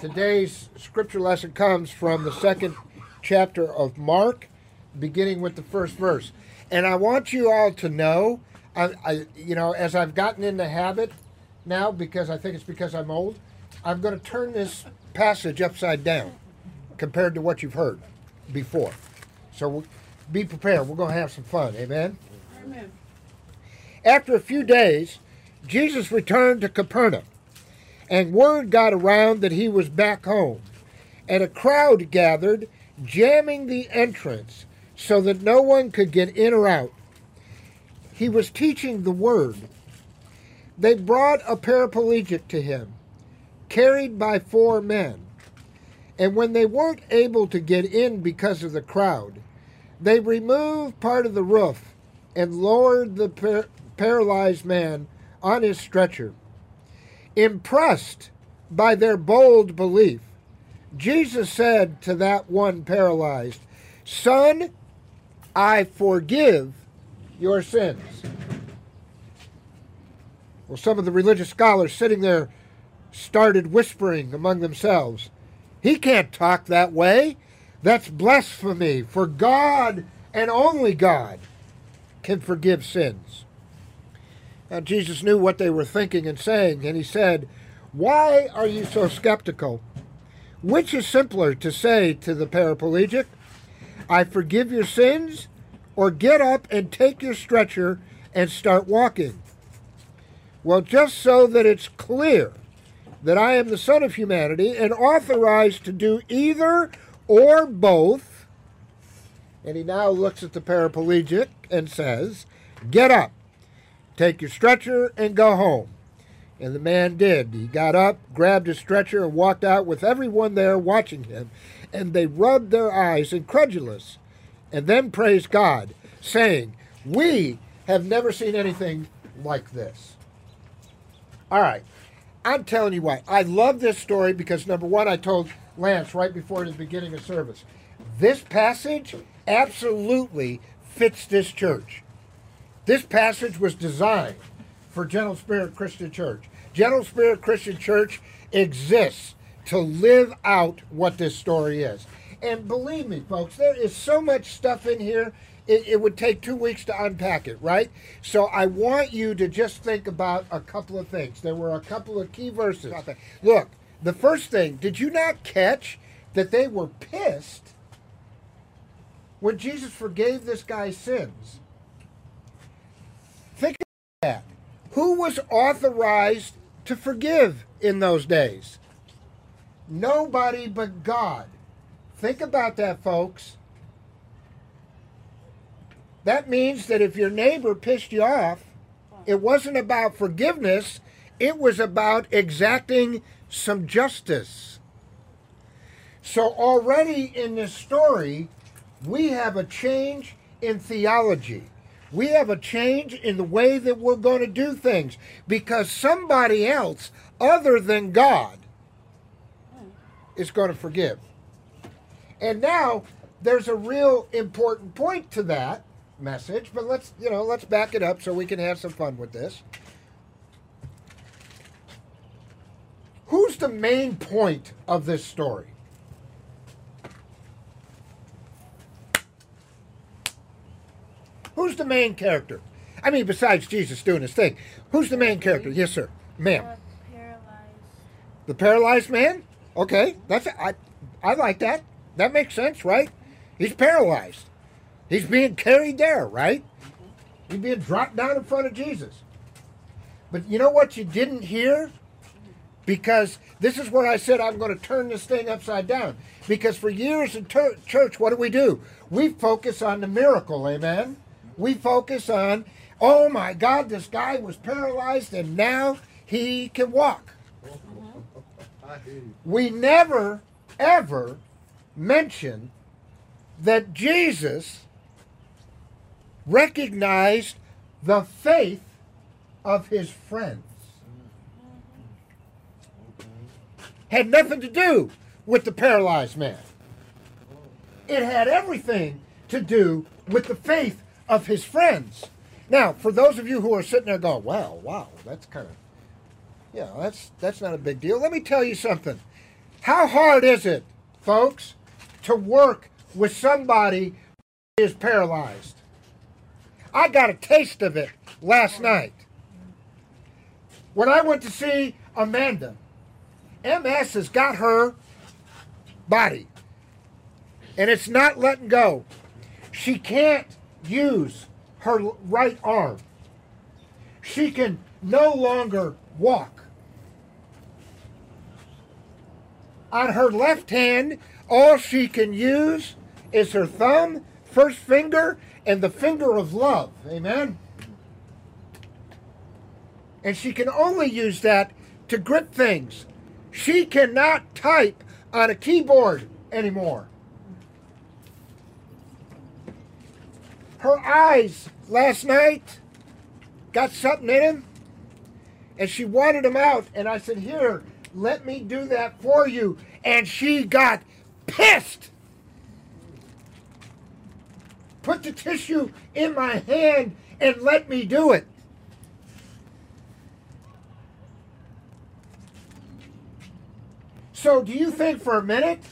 Today's scripture lesson comes from the second chapter of Mark, beginning with the first verse. And I want you all to know, I, I you know, as I've gotten in the habit now, because I think it's because I'm old, I'm going to turn this passage upside down compared to what you've heard before. So be prepared. We're going to have some fun. Amen. Amen. After a few days, Jesus returned to Capernaum, and word got around that he was back home, and a crowd gathered, jamming the entrance so that no one could get in or out. He was teaching the word. They brought a paraplegic to him, carried by four men. And when they weren't able to get in because of the crowd, they removed part of the roof and lowered the par- paralyzed man on his stretcher. Impressed by their bold belief, Jesus said to that one paralyzed, Son, I forgive your sins. Well, some of the religious scholars sitting there started whispering among themselves, He can't talk that way. That's blasphemy, for God and only God can forgive sins. Now, Jesus knew what they were thinking and saying, and he said, Why are you so skeptical? Which is simpler to say to the paraplegic, I forgive your sins, or get up and take your stretcher and start walking? Well, just so that it's clear that I am the Son of humanity and authorized to do either or both. And he now looks at the paraplegic and says, Get up, take your stretcher, and go home. And the man did. He got up, grabbed his stretcher, and walked out with everyone there watching him. And they rubbed their eyes, incredulous, and then praised God, saying, We have never seen anything like this. All right. I'm telling you what, I love this story because number one, I told Lance right before the beginning of service, this passage absolutely fits this church. This passage was designed for Gentle Spirit Christian Church. Gentle Spirit Christian Church exists to live out what this story is. And believe me, folks, there is so much stuff in here it, it, would take two weeks to unpack it, right? So I want you to just think about a couple of things. There were a couple of key verses. Look, the first thing, did you not catch that they were pissed when Jesus forgave this guy's sins? Think about that. Who was authorized to forgive in those days? Nobody but God. Think about that, folks. That means that if your neighbor pissed you off, it wasn't about forgiveness, it was about exacting some justice. So, already in this story, we have a change in theology. We have a change in the way that we're going to do things because somebody else other than God is going to forgive. And now there's a real important point to that message, but let's, you know, let's back it up so we can have some fun with this. Who's the main point of this story? Who's the main character? I mean, besides Jesus doing his thing, who's the main character? Yes, sir, ma'am. The paralyzed. The paralyzed man. Okay, that's I. I like that. That makes sense, right? He's paralyzed. He's being carried there, right? He's being dropped down in front of Jesus. But you know what you didn't hear? Because this is where I said I'm going to turn this thing upside down. Because for years in church, what do we do? We focus on the miracle, amen? We focus on, oh my God, this guy was paralyzed and now he can walk. We never, ever mention that Jesus recognized the faith of his friends. Had nothing to do with the paralyzed man. It had everything to do with the faith of his friends. Now, for those of you who are sitting there going, "Wow, wow, that's kind of, yeah, that's that's not a big deal." Let me tell you something. How hard is it, folks, to work with somebody who is paralyzed? I got a taste of it last night. When I went to see Amanda, MS has got her body, and it's not letting go. She can't use her right arm. She can no longer walk. On her left hand, all she can use is her thumb, first finger, and the finger of love. Amen? And she can only use that to grip things. She cannot type on a keyboard anymore. Her eyes last night got something in them, and she wanted them out. And I said, Here, let me do that for you. And she got pissed. Put the tissue in my hand and let me do it. So, do you think for a minute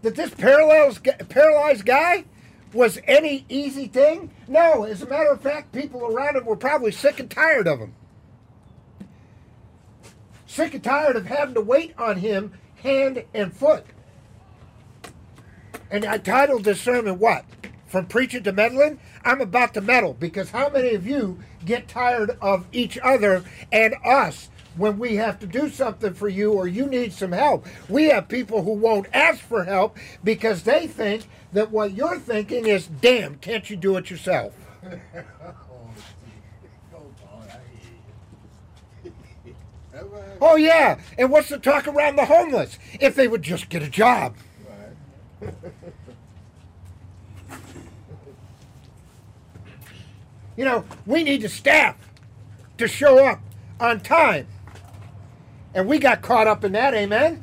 that this paralyzed, paralyzed guy was any easy thing? No, as a matter of fact, people around him were probably sick and tired of him. Sick and tired of having to wait on him hand and foot. And I titled this sermon what? From preaching to meddling? I'm about to meddle because how many of you get tired of each other and us when we have to do something for you or you need some help? We have people who won't ask for help because they think that what you're thinking is, damn, can't you do it yourself? Oh, yeah. And what's the talk around the homeless? If they would just get a job. you know, we need the staff to show up on time. And we got caught up in that, amen?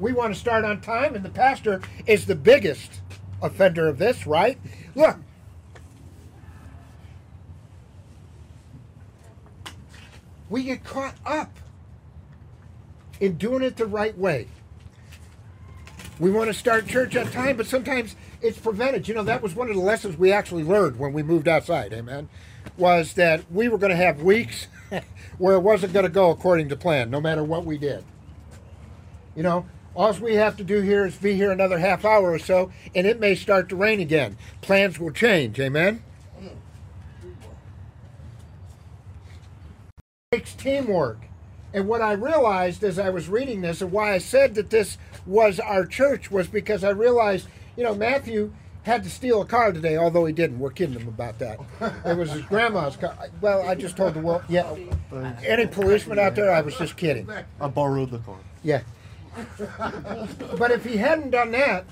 We want to start on time, and the pastor is the biggest offender of this, right? Look. We get caught up in doing it the right way. We want to start church on time, but sometimes it's prevented. You know, that was one of the lessons we actually learned when we moved outside, amen, was that we were going to have weeks where it wasn't going to go according to plan, no matter what we did. You know, all we have to do here is be here another half hour or so, and it may start to rain again. Plans will change, amen? It takes teamwork. And what I realized as I was reading this, and why I said that this was our church, was because I realized, you know, Matthew had to steal a car today, although he didn't. We're kidding him about that. It was his grandma's car. Well, I just told the world, yeah. Any policeman out there, I was just kidding. I borrowed the car. Yeah. but if he hadn't done that,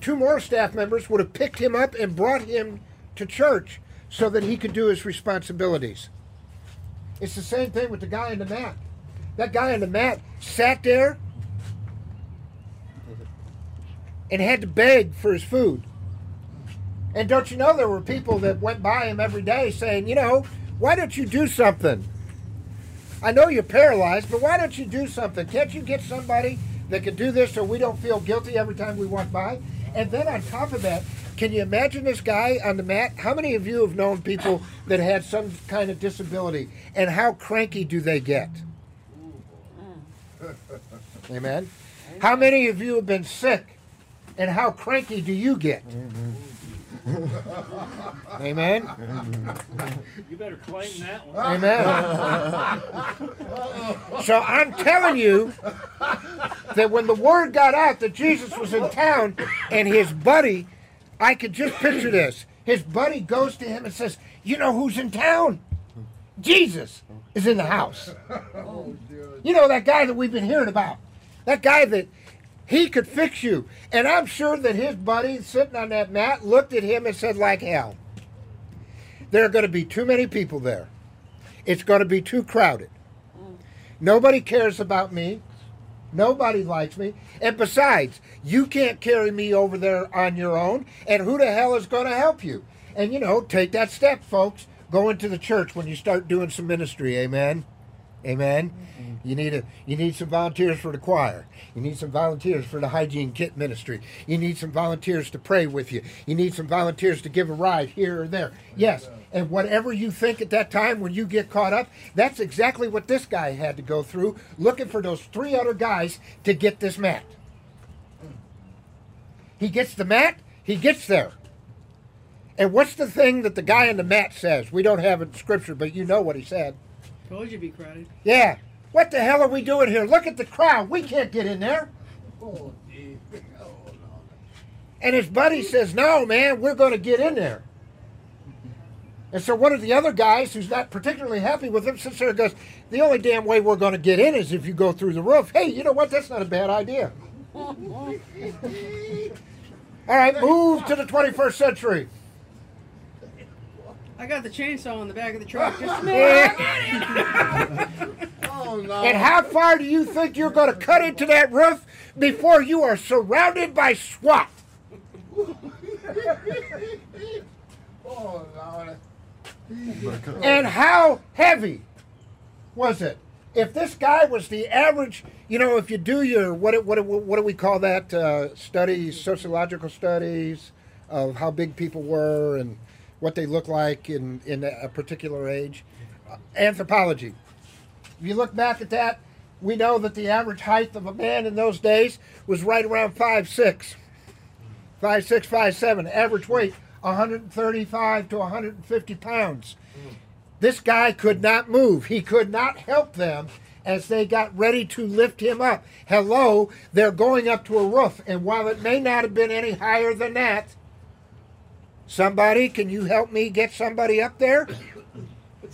two more staff members would have picked him up and brought him to church so that he could do his responsibilities. It's the same thing with the guy in the mat. That guy in the mat sat there and had to beg for his food. And don't you know there were people that went by him every day saying, you know, why don't you do something? I know you're paralyzed, but why don't you do something? Can't you get somebody that can do this so we don't feel guilty every time we walk by? And then on top of that, can you imagine this guy on the mat? How many of you have known people that had some kind of disability? And how cranky do they get? Amen. How many of you have been sick? And how cranky do you get? Amen. You better claim that one. Amen. so I'm telling you that when the word got out that Jesus was in town and his buddy, I could just picture this. His buddy goes to him and says, You know who's in town? Jesus is in the house. Oh, you know that guy that we've been hearing about. That guy that he could fix you. And I'm sure that his buddy sitting on that mat looked at him and said, like hell, there are going to be too many people there. It's going to be too crowded. Nobody cares about me. Nobody likes me. And besides, you can't carry me over there on your own. And who the hell is going to help you? And, you know, take that step, folks. Go into the church when you start doing some ministry. Amen. Amen. You need a you need some volunteers for the choir. You need some volunteers for the hygiene kit ministry. You need some volunteers to pray with you. You need some volunteers to give a ride here or there. Yes, and whatever you think at that time when you get caught up, that's exactly what this guy had to go through, looking for those three other guys to get this mat. He gets the mat, he gets there. And what's the thing that the guy in the mat says? We don't have it in scripture, but you know what he said. Told you be crowded. Yeah. What the hell are we doing here? Look at the crowd. We can't get in there. Oh. Oh. And his buddy says, No, man, we're going to get in there. And so one of the other guys who's not particularly happy with him sits there and goes, The only damn way we're going to get in is if you go through the roof. Hey, you know what? That's not a bad idea. All right, move to the 21st century. I got the chainsaw in the back of the truck. Just a minute. And how far do you think you're going to cut into that roof before you are surrounded by SWAT? Oh. And how heavy was it? If this guy was the average, you know, if you do your what what what do we call that uh, studies, sociological studies of how big people were and what they look like in in a particular age, anthropology. If you look back at that, we know that the average height of a man in those days was right around five six, five six, five seven. Average weight 135 to 150 pounds. This guy could not move. He could not help them as they got ready to lift him up. Hello, they're going up to a roof, and while it may not have been any higher than that, somebody, can you help me get somebody up there?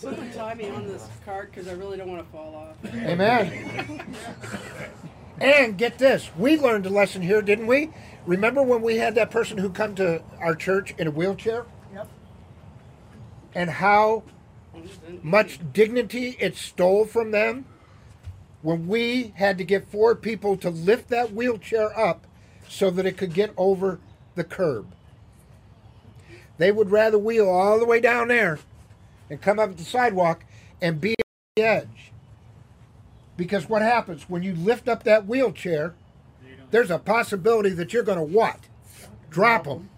Would someone tie me on this cart because I really don't want to fall off? Amen. and get this, we learned a lesson here, didn't we? Remember when we had that person who come to our church in a wheelchair? Yep. And how much dignity it stole from them when we had to get four people to lift that wheelchair up so that it could get over the curb. They would rather wheel all the way down there and come up the sidewalk and be at the edge. Because what happens when you lift up that wheelchair, there's a possibility that you're going to what? Drop them.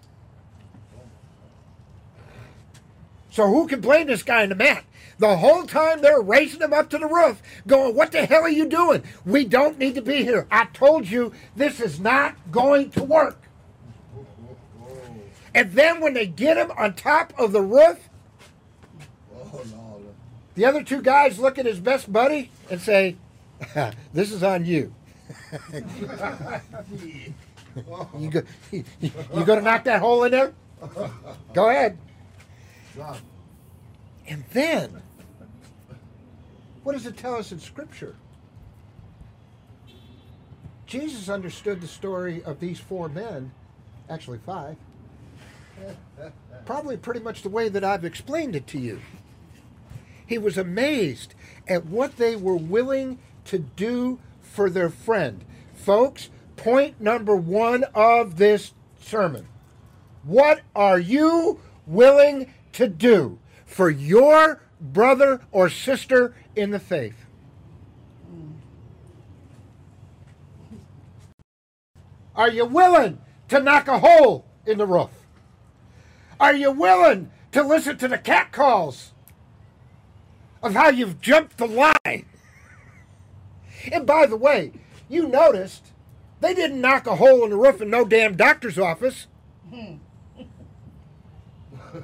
So who can blame this guy in the mat? The whole time they're raising him up to the roof, going, What the hell are you doing? We don't need to be here. I told you this is not going to work. And then when they get him on top of the roof. The other two guys look at his best buddy and say, This is on you. You go, you, you gonna knock that hole in there? Go ahead. And then, what does it tell us in Scripture? Jesus understood the story of these four men, actually five, probably pretty much the way that I've explained it to you. He was amazed at what they were willing to do for their friend. Folks, point number one of this sermon. What are you willing to do for your brother or sister in the faith? Are you willing to knock a hole in the roof? Are you willing to listen to the cat calls of how you've jumped the line? And by the way, you noticed they didn't knock a hole in the roof in no damn doctor's office. Hmm.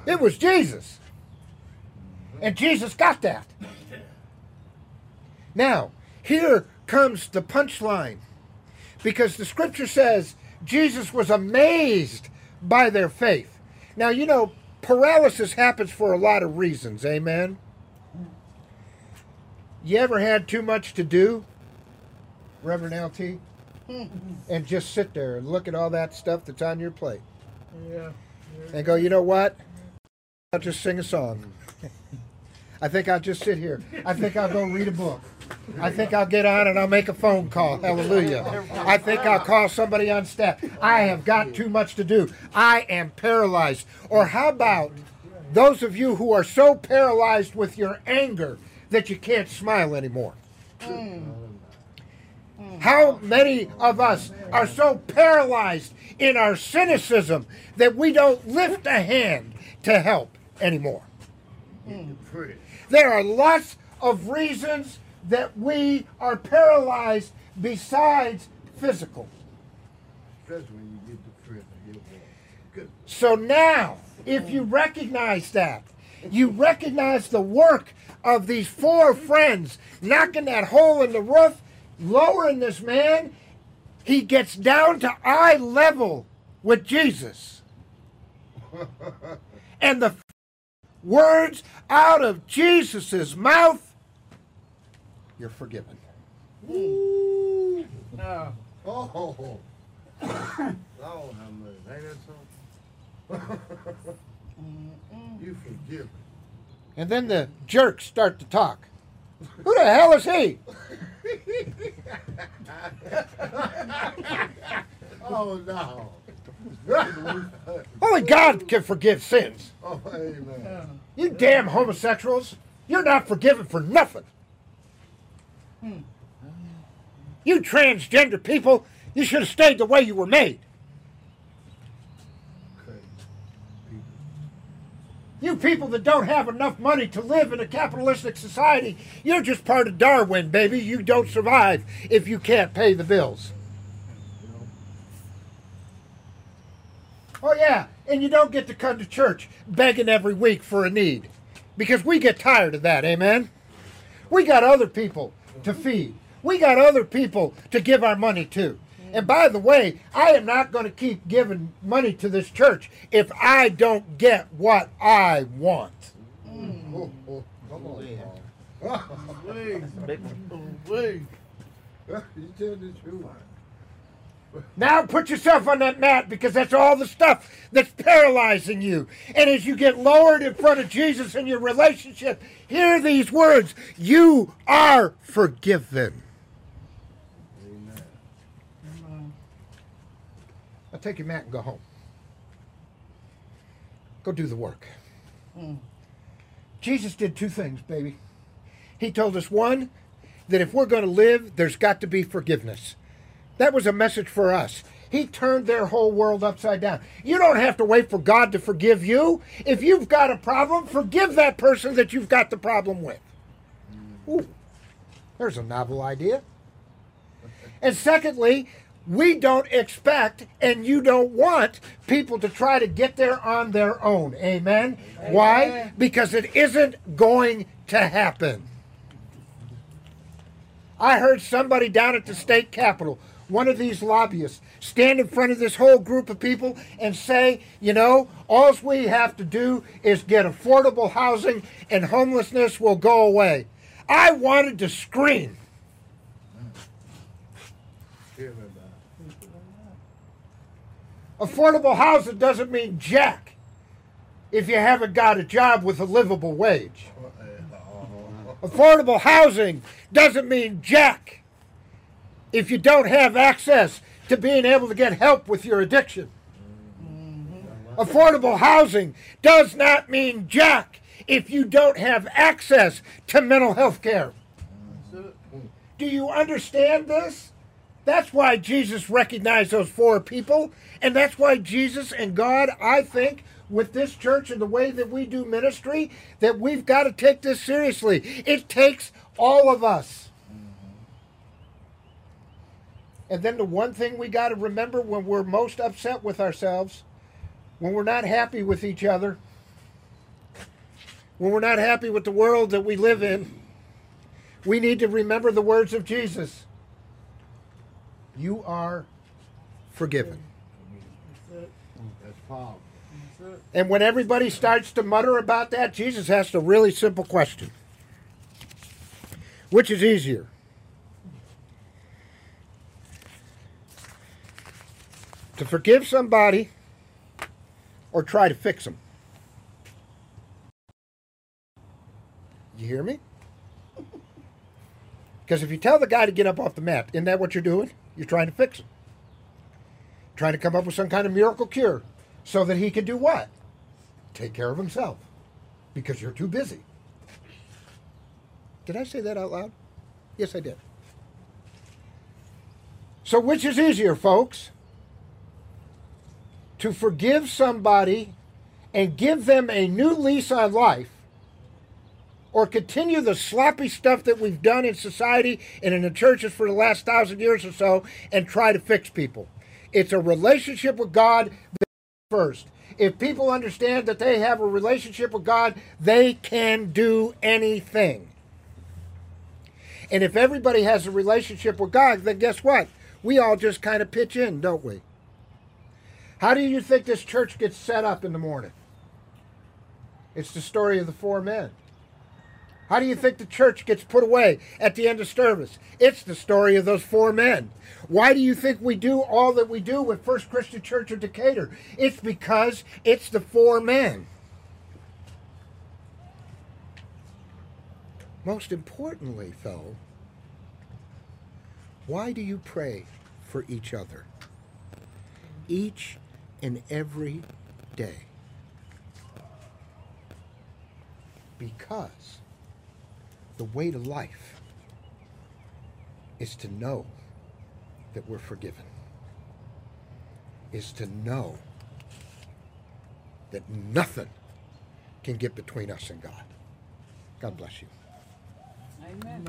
It was Jesus. And Jesus got that. Now, here comes the punchline. Because the scripture says Jesus was amazed by their faith. Now, you know, paralysis happens for a lot of reasons. Amen. You ever had too much to do, Reverend LT? and just sit there and look at all that stuff that's on your plate Yeah. and go, you know what? I'll just sing a song. I think I'll just sit here. I think I'll go read a book. I think I'll get on and I'll make a phone call. Hallelujah. I think I'll call somebody on staff. I have got too much to do. I am paralyzed. Or how about those of you who are so paralyzed with your anger that you can't smile anymore? Mm. Mm. How many of us are so paralyzed in our cynicism that we don't lift a hand to help anymore? Pray. There are lots of reasons that we are paralyzed besides physical. Especially when you get to prison. Your boy. Good. So now, if you recognize that, you recognize the work of these four friends knocking that hole in the roof, lowering this man, he gets down to eye level with Jesus. And the words out of Jesus' mouth, you're forgiven. Oh. Oh. Lord have mercy. Ain't that something? you forgive. And then the jerks start to talk. Who the hell is he? Oh no. Only God can forgive sins. oh amen. You damn homosexuals, you're not forgiven for nothing. Hmm. You transgender people, you should have stayed the way you were made. Crazy people. You people that don't have enough money to live in a capitalistic society, you're just part of Darwin, baby. You don't survive if you can't pay the bills. Oh, yeah, and you don't get to come to church begging every week for a need because we get tired of that, amen? We got other people to feed, we got other people to give our money to. And by the way, I am not going to keep giving money to this church if I don't get what I want. Oh, oh, come on. You tell the truth. Now put yourself on that mat because that's all the stuff that's paralyzing you. And as you get lowered in front of Jesus in your relationship, hear these words You are forgiven. Amen. Now take your mat and go home. Go do the work. Mm. Jesus did two things, baby. He told us one, that if we're going to live, there's got to be forgiveness. That was a message for us. He turned their whole world upside down. You don't have to wait for God to forgive you. If you've got a problem, forgive that person that you've got the problem with. Mm. Ooh, there's a novel idea. And secondly, we don't expect and you don't want people to try to get there on their own. Amen? Why? Because it isn't going to happen. I heard somebody down at the state capitol, one of these lobbyists, stand in front of this whole group of people and say, you know, all we have to do is get affordable housing and homelessness will go away. I wanted to scream. Hear me about Affordable housing doesn't mean jack if you haven't got a job with a livable wage. Affordable housing doesn't mean jack if you don't have access to being able to get help with your addiction. Affordable housing does not mean jack if you don't have access to mental health care. Do you understand this? That's why Jesus recognized those four people. And that's why Jesus and God, I think, with this church and the way that we do ministry, that we've got to take this seriously. It takes all of us. Mm-hmm. And then the one thing we got to remember when we're most upset with ourselves, when we're not happy with each other, when we're not happy with the world that we live in, we need to remember the words of Jesus. You are forgiven. That's powerful. And when everybody starts to mutter about that, Jesus asks a really simple question Which is easier? To forgive somebody or try to fix them? You hear me? Because if you tell the guy to get up off the mat, isn't that what you're doing? You're trying to fix him. Trying to come up with some kind of miracle cure so that he can do what? Take care of himself. Because you're too busy. Did I say that out loud? Yes, I did. So, which is easier, folks? To forgive somebody and give them a new lease on life, or continue the sloppy stuff that we've done in society and in the churches for the last thousand years or so and try to fix people? It's a relationship with God first. If people understand that they have a relationship with God, they can do anything. And if everybody has a relationship with God, then guess what? We all just kind of pitch in, don't we? How do you think this church gets set up in the morning? It's the story of the four men. How do you think the church gets put away at the end of service? It's the story of those four men. Why do you think we do all that we do with First Christian Church of Decatur? It's because it's the four men. Most importantly, though, why do you pray for each other? Each and every day. Because the way to life is to know that we're forgiven, is to know that nothing can get between us and God. God bless you. Amen.